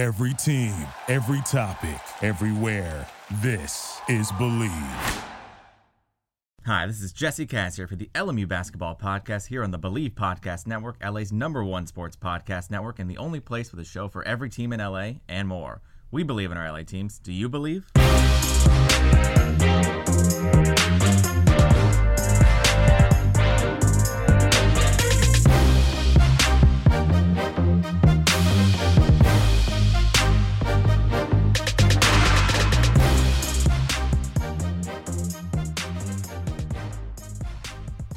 Every team, every topic, everywhere. This is Bleav. Hi, this is Jesse Cass here for the LMU Basketball Podcast here on the Bleav Podcast Network, LA's number one sports podcast network, and the only place with a show for every team in LA and more. We believe in our LA teams. Do you believe?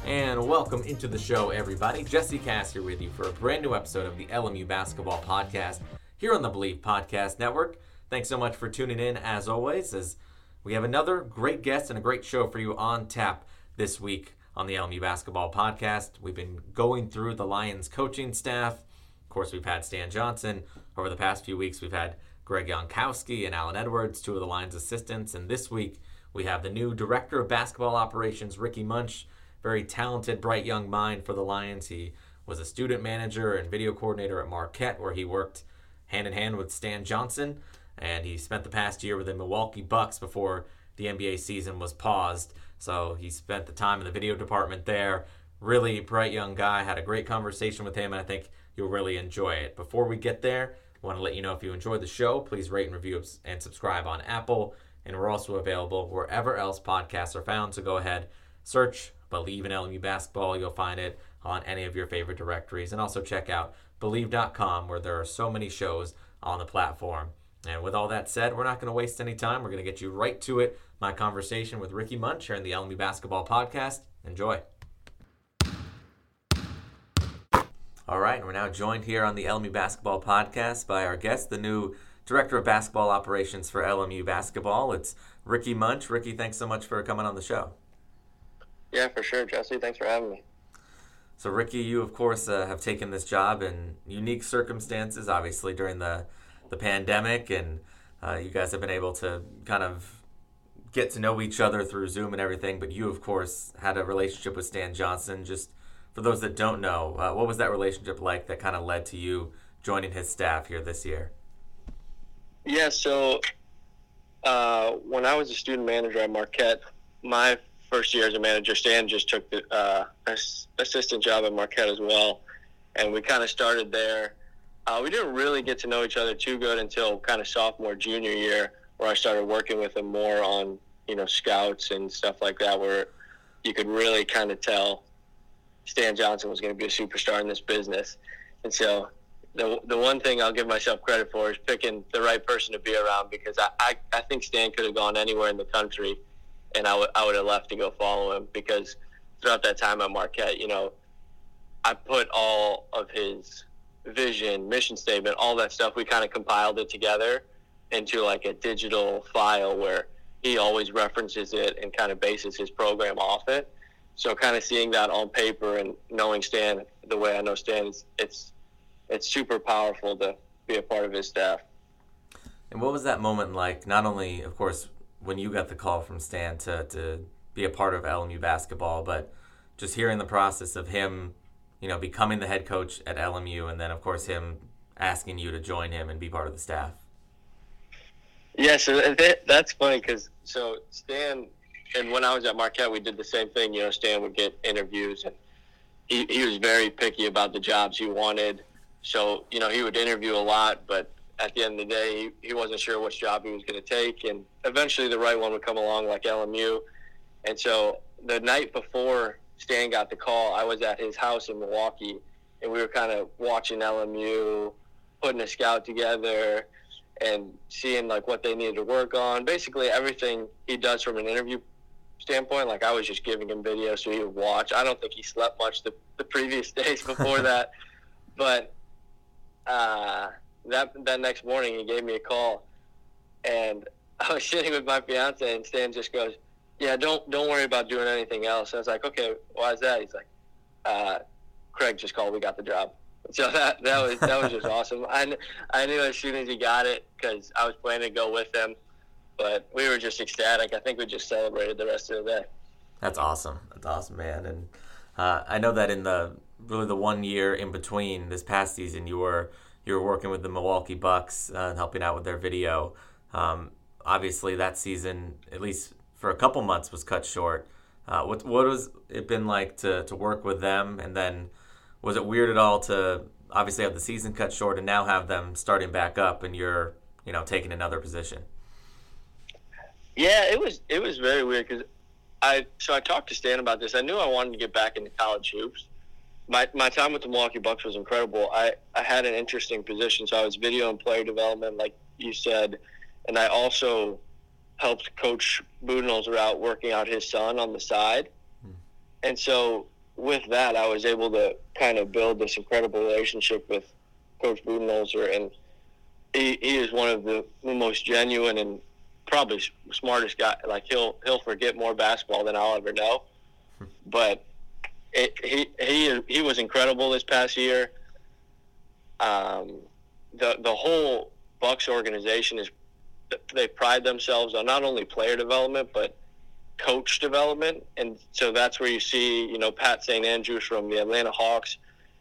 And welcome into the show, everybody. Jesse Cass here with you for a brand new episode of the LMU Basketball Podcast here on the Bleav Podcast Network. Thanks so much for tuning in, as always, as we have another great guest and a great show for you on tap this week on the LMU Basketball Podcast. We've been going through the Lions coaching staff. Of course, we've had Stan Johnson. Over the past few weeks, we've had Greg Yonkowski and Alan Edwards, two of the Lions assistants. And this week, we have the new Director of Basketball Operations, Ricky Munch very talented, bright young mind for the Lions. He was a student manager and video coordinator at Marquette, where he worked hand in hand with Stan Johnson. And he spent the past year with the Milwaukee Bucks before the NBA season was paused. So he spent the time in the video department there. Really bright young guy. Had a great conversation with him, and I think you'll really enjoy it. Before we get there, I want to let you know if you enjoyed the show, please rate and review and subscribe on Apple. And we're also available wherever else podcasts are found. So go ahead, search Bleav in LMU Basketball. You'll find it on any of your favorite directories. And also check out Bleav.com, where there are so many shows on the platform. And with all that said, we're not going to waste any time. We're going to get you right to it. My conversation with Ricky Munch here in the LMU Basketball Podcast. Enjoy. All right, we're now joined here on the LMU Basketball Podcast by our guest, the new Director of Basketball Operations for LMU Basketball. It's Ricky Munch. Ricky, thanks so much for coming on the show. Yeah, for sure, Jesse. Thanks for having me. So, Ricky, you of course uh, have taken this job in unique circumstances, obviously during the the pandemic, and uh, you guys have been able to kind of get to know each other through Zoom and everything. But you, of course, had a relationship with Stan Johnson. Just for those that don't know, uh, what was that relationship like that kind of led to you joining his staff here this year? Yeah, so uh, when I was a student manager at Marquette, my first year as a manager, Stan just took the uh, assistant job at Marquette as well, and we kind of started there. Uh, we didn't really get to know each other too good until kind of sophomore, junior year, where I started working with him more on you know scouts and stuff like that, where you could really kind of tell Stan Johnson was going to be a superstar in this business, and so. The, the one thing I'll give myself credit for is picking the right person to be around because I, I, I think Stan could have gone anywhere in the country and I would I would have left to go follow him because throughout that time at Marquette, you know, I put all of his vision, mission statement, all that stuff. We kind of compiled it together into like a digital file where he always references it and kind of bases his program off it. So kind of seeing that on paper and knowing Stan the way I know Stan, it's it's, it's super powerful to be a part of his staff. And what was that moment like? Not only, of course, when you got the call from Stan to, to be a part of LMU basketball, but just hearing the process of him, you know, becoming the head coach at LMU, and then of course him asking you to join him and be part of the staff. Yeah, so that's funny because so Stan, and when I was at Marquette, we did the same thing. You know, Stan would get interviews, and he, he was very picky about the jobs he wanted. So you know, he would interview a lot, but at the end of the day, he, he wasn't sure which job he was going to take, and eventually the right one would come along, like LMU. And so the night before Stan got the call, I was at his house in Milwaukee, and we were kind of watching LMU, putting a scout together, and seeing like what they needed to work on. Basically, everything he does from an interview standpoint. Like I was just giving him videos so he would watch. I don't think he slept much the, the previous days before that, but. Uh, that that next morning he gave me a call, and I was sitting with my fiance, and Stan just goes, "Yeah, don't don't worry about doing anything else." I was like, "Okay, why is that?" He's like, uh, "Craig just called. We got the job." So that that was that was just awesome. I I knew as soon as he got it because I was planning to go with him, but we were just ecstatic. I think we just celebrated the rest of the day. That's awesome. That's awesome, man. And uh, I know that in the really the one year in between this past season, you were you were working with the Milwaukee Bucks uh, and helping out with their video. Um, obviously, that season, at least for a couple months, was cut short. Uh, what what was it been like to to work with them? And then was it weird at all to obviously have the season cut short and now have them starting back up and you're you know taking another position? Yeah, it was it was very weird because I so I talked to Stan about this. I knew I wanted to get back into college hoops. My my time with the Milwaukee Bucks was incredible. I I had an interesting position, so I was video and player development, like you said, and I also helped coach Budenholzer out working out his son on the side. Hmm. And so with that, I was able to kind of build this incredible relationship with Coach Budenholzer, and he, he is one of the, the most genuine and probably smartest guy. Like he'll he'll forget more basketball than I'll ever know, but he he he was incredible this past year. Um, the the whole Bucks organization is they pride themselves on not only player development but coach development, and so that's where you see, you know, Pat St. Andrews from the Atlanta Hawks.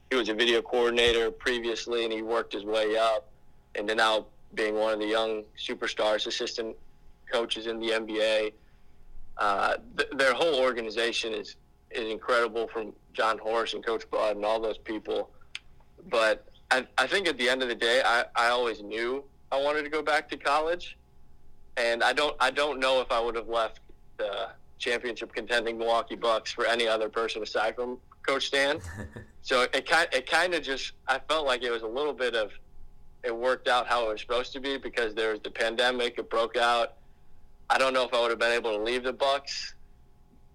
He was a video coordinator previously, and he worked his way up, and then now being one of the young superstars, assistant coaches in the NBA. Uh, th- their whole organization is is incredible, from Jon Horst and Coach Bud and all those people. But I, I think at the end of the day, I, I always knew I wanted to go back to college, and I don't I don't know if I would have left the championship contending Milwaukee Bucks for any other person aside from Coach Stan. so it kind it kind of just I felt like it was a little bit of it worked out how it was supposed to be because there was the pandemic, it broke out. I don't know if I would have been able to leave the Bucks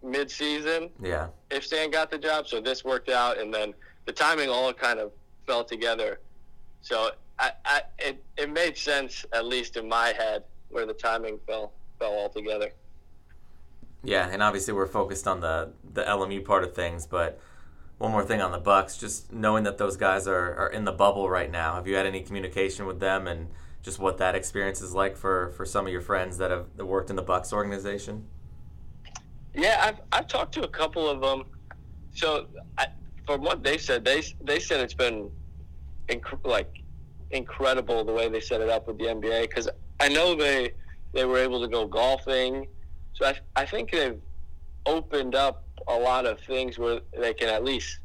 mid-season. Yeah. If Stan got the job, so this worked out, and then the timing all kind of fell together. So I, I it, it made sense at least in my head where the timing fell fell all together. Yeah, and obviously we're focused on the the LMU part of things, but one more thing on the Bucks, just knowing that those guys are, are in the bubble right now. Have you had any communication with them and just what that experience is like for, for some of your friends that have that worked in the Bucks organization? Yeah, I've, I've talked to a couple of them. So, I, from what they said, they they said it's been inc- like incredible the way they set it up with the NBA because I know they they were able to go golfing so I, I think they've opened up a lot of things where they can at least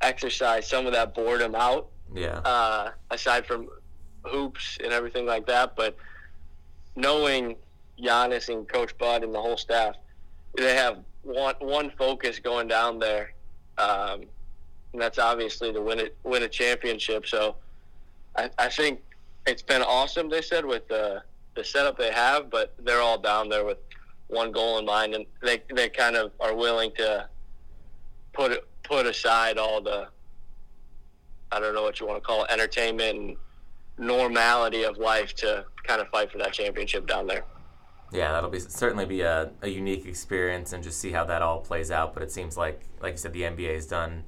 exercise some of that boredom out. Yeah. Uh, aside from hoops and everything like that, but knowing Giannis and Coach Bud and the whole staff, they have one one focus going down there, um, and that's obviously to win it win a championship. So I, I think it's been awesome. They said with the the setup they have, but they're all down there with one goal in mind, and they they kind of are willing to put put aside all the I don't know what you want to call it, entertainment and normality of life to kind of fight for that championship down there. Yeah, that'll be certainly be a, a unique experience and just see how that all plays out. But it seems like, like you said, the NBA has done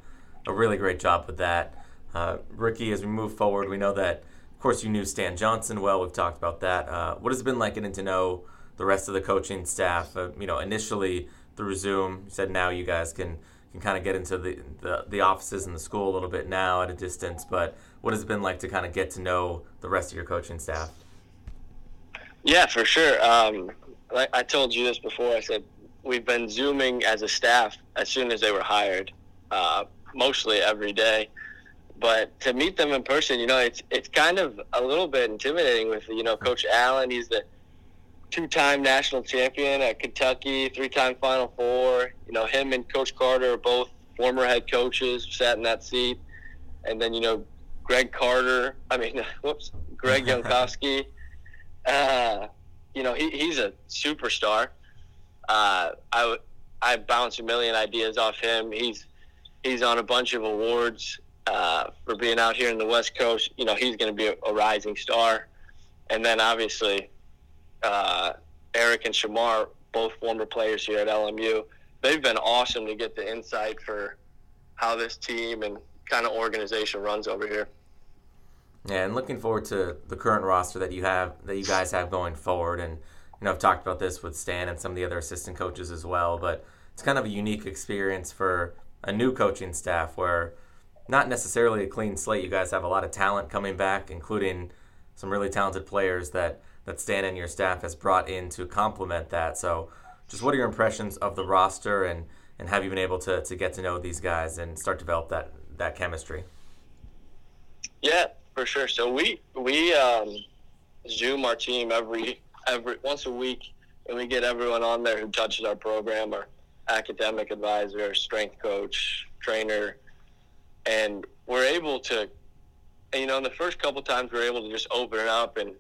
a really great job with that. Uh, Ricky, as we move forward, we know that, of course, you knew Stan Johnson well. We've talked about that. Uh, what has it been like getting to know the rest of the coaching staff. Uh, you know, initially through Zoom, you said now you guys can can kind of get into the, the, the offices and the school a little bit now at a distance. But what has it been like to kind of get to know the rest of your coaching staff? Yeah, for sure. Um, like I told you this before. I said we've been zooming as a staff as soon as they were hired, uh, mostly every day. But to meet them in person, you know, it's it's kind of a little bit intimidating. With you know, Coach Allen, he's the two-time national champion at Kentucky, three-time Final Four. You know, him and Coach Carter are both former head coaches, sat in that seat. And then you know, Greg Carter. I mean, whoops, Greg Jankowski. Uh, you know, he, he's a superstar. Uh, I I bounce a million ideas off him. He's he's on a bunch of awards uh, for being out here in the West Coast. You know, he's going to be a, a rising star. And then obviously uh, Eric and Shamar, both former players here at LMU, they've been awesome to get the insight for how this team and kind of organization runs over here. Yeah, and looking forward to the current roster that you have, that you guys have going forward. And you know, I've talked about this with Stan and some of the other assistant coaches as well. But it's kind of a unique experience for a new coaching staff where not necessarily a clean slate. You guys have a lot of talent coming back, including some really talented players that that Stan and your staff has brought in to complement that. So, just what are your impressions of the roster, and and have you been able to to get to know these guys and start develop that that chemistry? Yeah, for sure. So we we um, Zoom our team every every once a week, and we get everyone on there who touches our program, our academic advisor, strength coach, trainer, and we're able to. You know, in the first couple times, we are able to just open it up and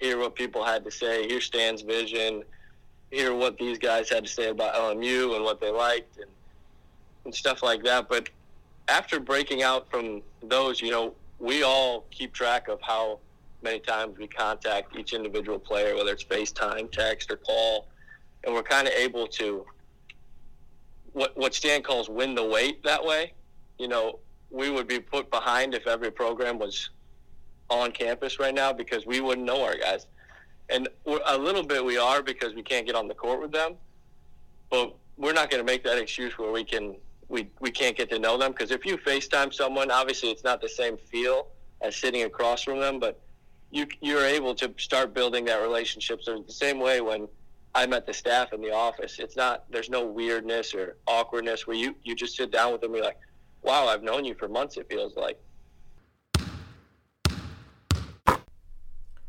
hear what people had to say, hear Stan's vision, hear what these guys had to say about LMU and what they liked, and, and stuff like that. But after breaking out from those, you know, we all keep track of how many times we contact each individual player, whether it's FaceTime, text, or call, and we're kind of able to what what Stan calls win the wait that way. You know, we would be put behind if every program was on campus right now because we wouldn't know our guys. And a little bit we are because we can't get on the court with them, but we're not going to make that excuse where we can we, we can't get to know them because if you FaceTime someone, obviously it's not the same feel as sitting across from them, but you you're able to start building that relationship. So the same way when I met the staff in the office, it's not there's no weirdness or awkwardness where you you just sit down with them and be like, "Wow, I've known you for months." It feels like.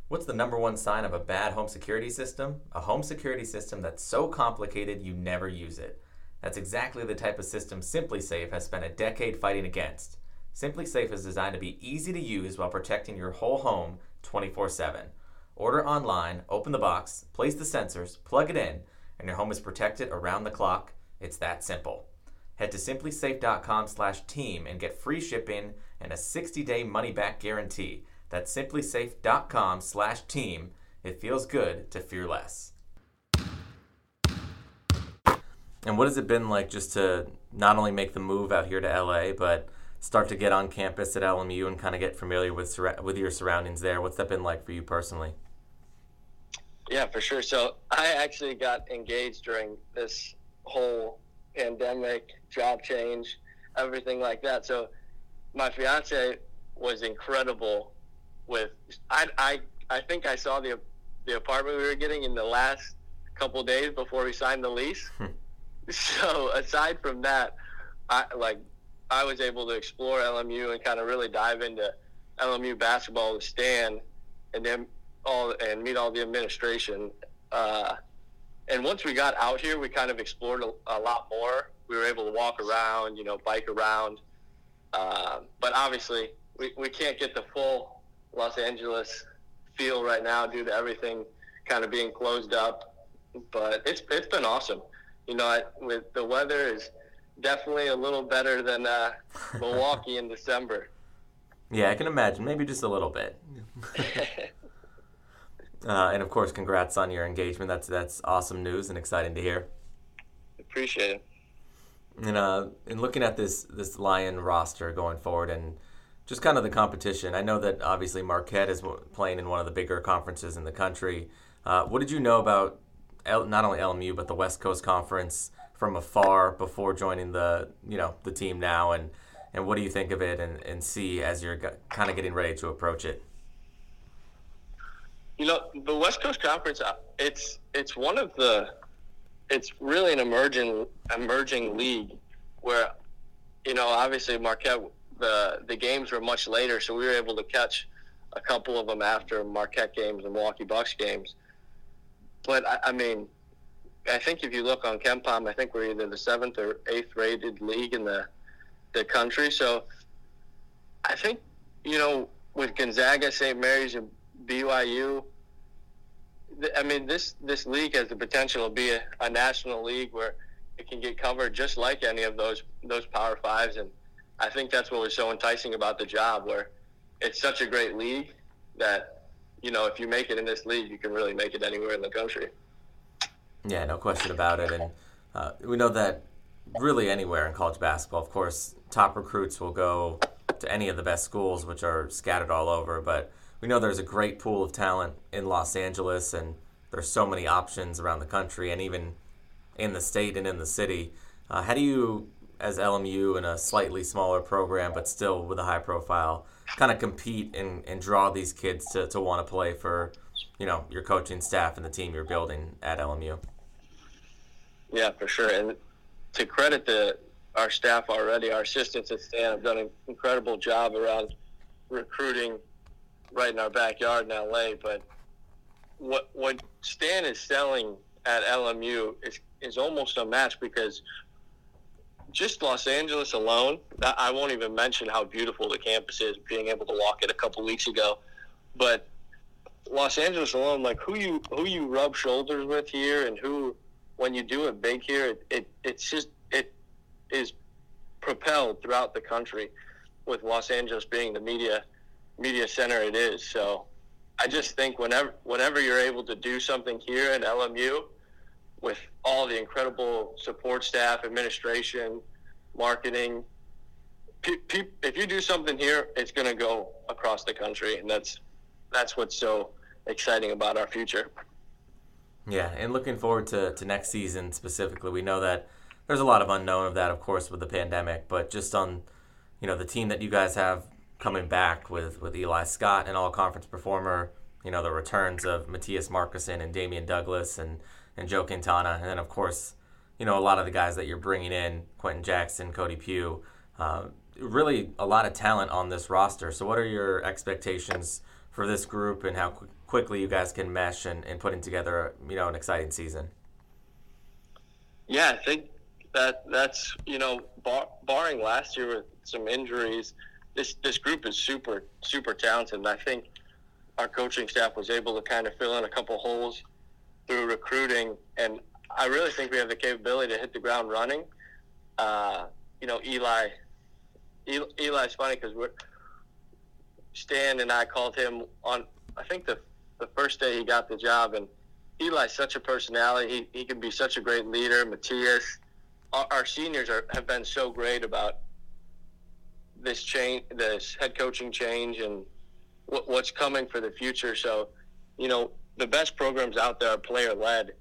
What's the number one sign of a bad home security system? A home security system that's so complicated you never use it. That's exactly the type of system SimpliSafe has spent a decade fighting against. SimpliSafe is designed to be easy to use while protecting your whole home 24 7. Order online, open the box, place the sensors, plug it in, and your home is protected around the clock. It's that simple. Head to simplisafe.com/team and get free shipping and a 60-day money-back guarantee. That's simplisafe.com/team. It feels good to fear less. And what has it been like just to not only make the move out here to LA, but start to get on campus at LMU and kind of get familiar with with your surroundings there? What's that been like for you personally? Yeah, for sure. So I actually got engaged during this whole pandemic, job change, everything like that. So my fiance was incredible. With I I I think I saw the the apartment we were getting in the last couple days before we signed the lease. Hmm. So aside from that, I like I was able to explore LMU and kind of really dive into LMU basketball with Stan, and then all and meet all the administration. Uh, and once we got out here, we kind of explored a, a, lot more. We were able to walk around, you know, bike around. Uh, but obviously, we, we can't get the full Los Angeles feel right now due to everything kind of being closed up. But it's it's been awesome you know, I, with the weather is definitely a little better than uh, Milwaukee in December. Yeah, I can imagine. Maybe just a little bit. uh, and of course, congrats on your engagement. That's that's awesome news and exciting to hear. Appreciate it. And uh, in looking at this this Lion roster going forward and just kind of the competition, I know that obviously Marquette is playing in one of the bigger conferences in the country. Uh, what did you know about L, not only LMU but the West Coast Conference from afar before joining the you know the team now, and and what do you think of it and, and see as you're kind of getting ready to approach it? You know, the West Coast Conference, uh, it's it's one of the, it's really an emerging emerging league where, you know, obviously Marquette the the games were much later, so we were able to catch a couple of them after Marquette games and Milwaukee Bucks games. But I, I mean, I think if you look on KenPom, I think we're either the seventh or eighth rated league in the the country. So I think you know with Gonzaga, St. Mary's, and BYU. I mean, this this league has the potential to be a, a national league where it can get covered just like any of those those Power Fives, and I think that's what was so enticing about the job, where it's such a great league that you know, if you make it in this league, you can really make it anywhere in the country. Yeah, no question about it. And uh, we know that really anywhere in college basketball, of course, top recruits will go to any of the best schools, which are scattered all over. But we know there's a great pool of talent in Los Angeles, and there's so many options around the country and even in the state and in the city. Uh, how do you as LMU in a slightly smaller program, but still with a high profile, kind of compete and, and draw these kids to, to want to play for, you know, your coaching staff and the team you're building at LMU? Yeah, for sure. And to credit the our staff already, our assistants at Stan have done an incredible job around recruiting right in our backyard in LA. But what what Stan is selling at LMU is is almost a match because just Los Angeles alone, I won't even mention how beautiful the campus is. Being able to walk it a couple weeks ago, but Los Angeles alone, like who you who you rub shoulders with here, and who when you do it big here, it, it it's just it is propelled throughout the country, with Los Angeles being the media media center it is. So I just think whenever whenever you're able to do something here at LMU with all the incredible support staff, administration, marketing. Pe- pe- if you do something here, it's going to go across the country, and that's that's what's so exciting about our future. Yeah, and looking forward to, to next season specifically. We know that there's a lot of unknown of that, of course, with the pandemic, but just on you know the team that you guys have coming back with with Eli Scott, an all conference performer. You know the returns of Mattias Markusson and Dameane Douglas and and Joe Quintana, and then of course, you know a lot of the guys that you're bringing in, Quentin Jackson, Cody Pugh. Uh, really, a lot of talent on this roster. So, what are your expectations for this group, and how qu- quickly you guys can mesh and, and putting together, you know, an exciting season? Yeah, I think that that's you know, bar, barring last year with some injuries, this this group is super super talented. And I think our coaching staff was able to kind of fill in a couple holes through recruiting, and I really think we have the capability to hit the ground running. Uh, you know, Eli, Eli Eli's funny because we're Stan and I called him on. I think the the first day he got the job, and Eli's such a personality. He, he can be such a great leader. Mattias, our, our seniors are, have been so great about this change, this head coaching change, and what, what's coming for the future. So, you know, the best programs out there are player led,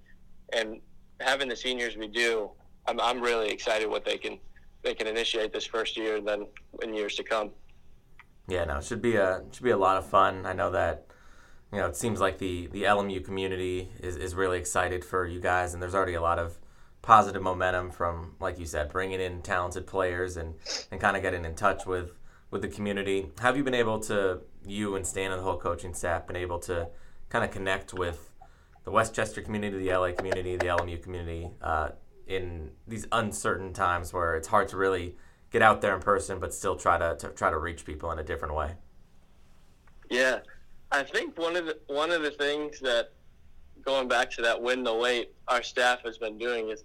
and having the seniors we do, I'm, I'm really excited what they can they can initiate this first year, and then in years to come. Yeah, no, it should be a should be a lot of fun. I know that you know it seems like the the LMU community is is really excited for you guys, and there's already a lot of positive momentum from like you said, bringing in talented players and and kind of getting in touch with with the community. Have you been able to you and Stan and the whole coaching staff been able to kind of connect with the Westchester community, the LA community, the LMU community uh, in these uncertain times where it's hard to really get out there in person, but still try to, to try to reach people in a different way. Yeah, I think one of the one of the things that going back to that win the wait, our staff has been doing is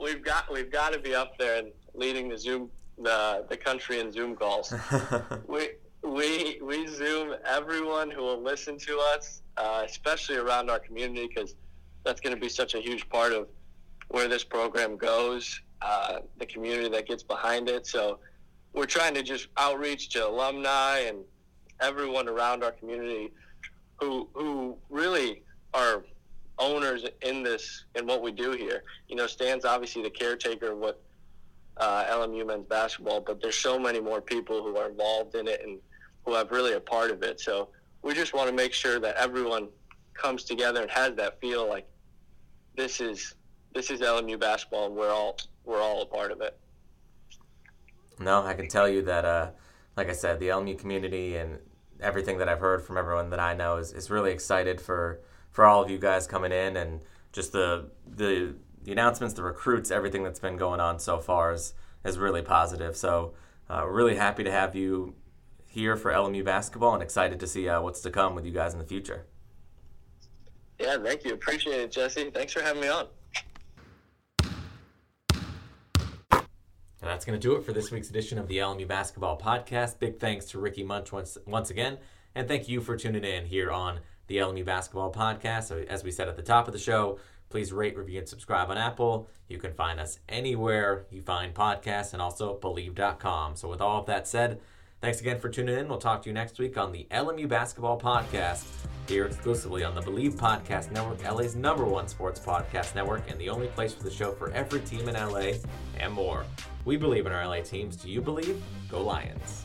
we've got we've got to be up there and leading the Zoom the the country in Zoom calls. we we we Zoom everyone who will listen to us, uh, especially around our community, because that's going to be such a huge part of where this program goes, uh, the community that gets behind it. So we're trying to just outreach to alumni and everyone around our community who who really are owners in this in what we do here. You know, Stan's obviously the caretaker of what uh, LMU men's basketball, but there's so many more people who are involved in it and who have really a part of it. So we just want to make sure that everyone comes together and has that feel like this is this is LMU basketball and we're all we're all a part of it. No, I can tell you that, uh, like I said, the LMU community and everything that I've heard from everyone that I know is, is really excited for for all of you guys coming in and just the the the announcements, the recruits, everything that's been going on so far is is really positive. So uh, really happy to have you here for LMU basketball and excited to see uh, what's to come with you guys in the future. Yeah, thank you. Appreciate it, Jesse. Thanks for having me on. And that's going to do it for this week's edition of the LMU Basketball Podcast. Big thanks to Ricky Munch once, once again. And thank you for tuning in here on the LMU Basketball Podcast. So, as we said at the top of the show, please rate, review, and subscribe on Apple. You can find us anywhere you find podcasts and also Bleav.com. So, with all of that said, thanks again for tuning in. We'll talk to you next week on the LMU Basketball Podcast, here exclusively on the Bleav Podcast Network, LA's number one sports podcast network, and the only place for the show for every team in LA and more. We believe in our LA teams. Do you believe? Go Lions.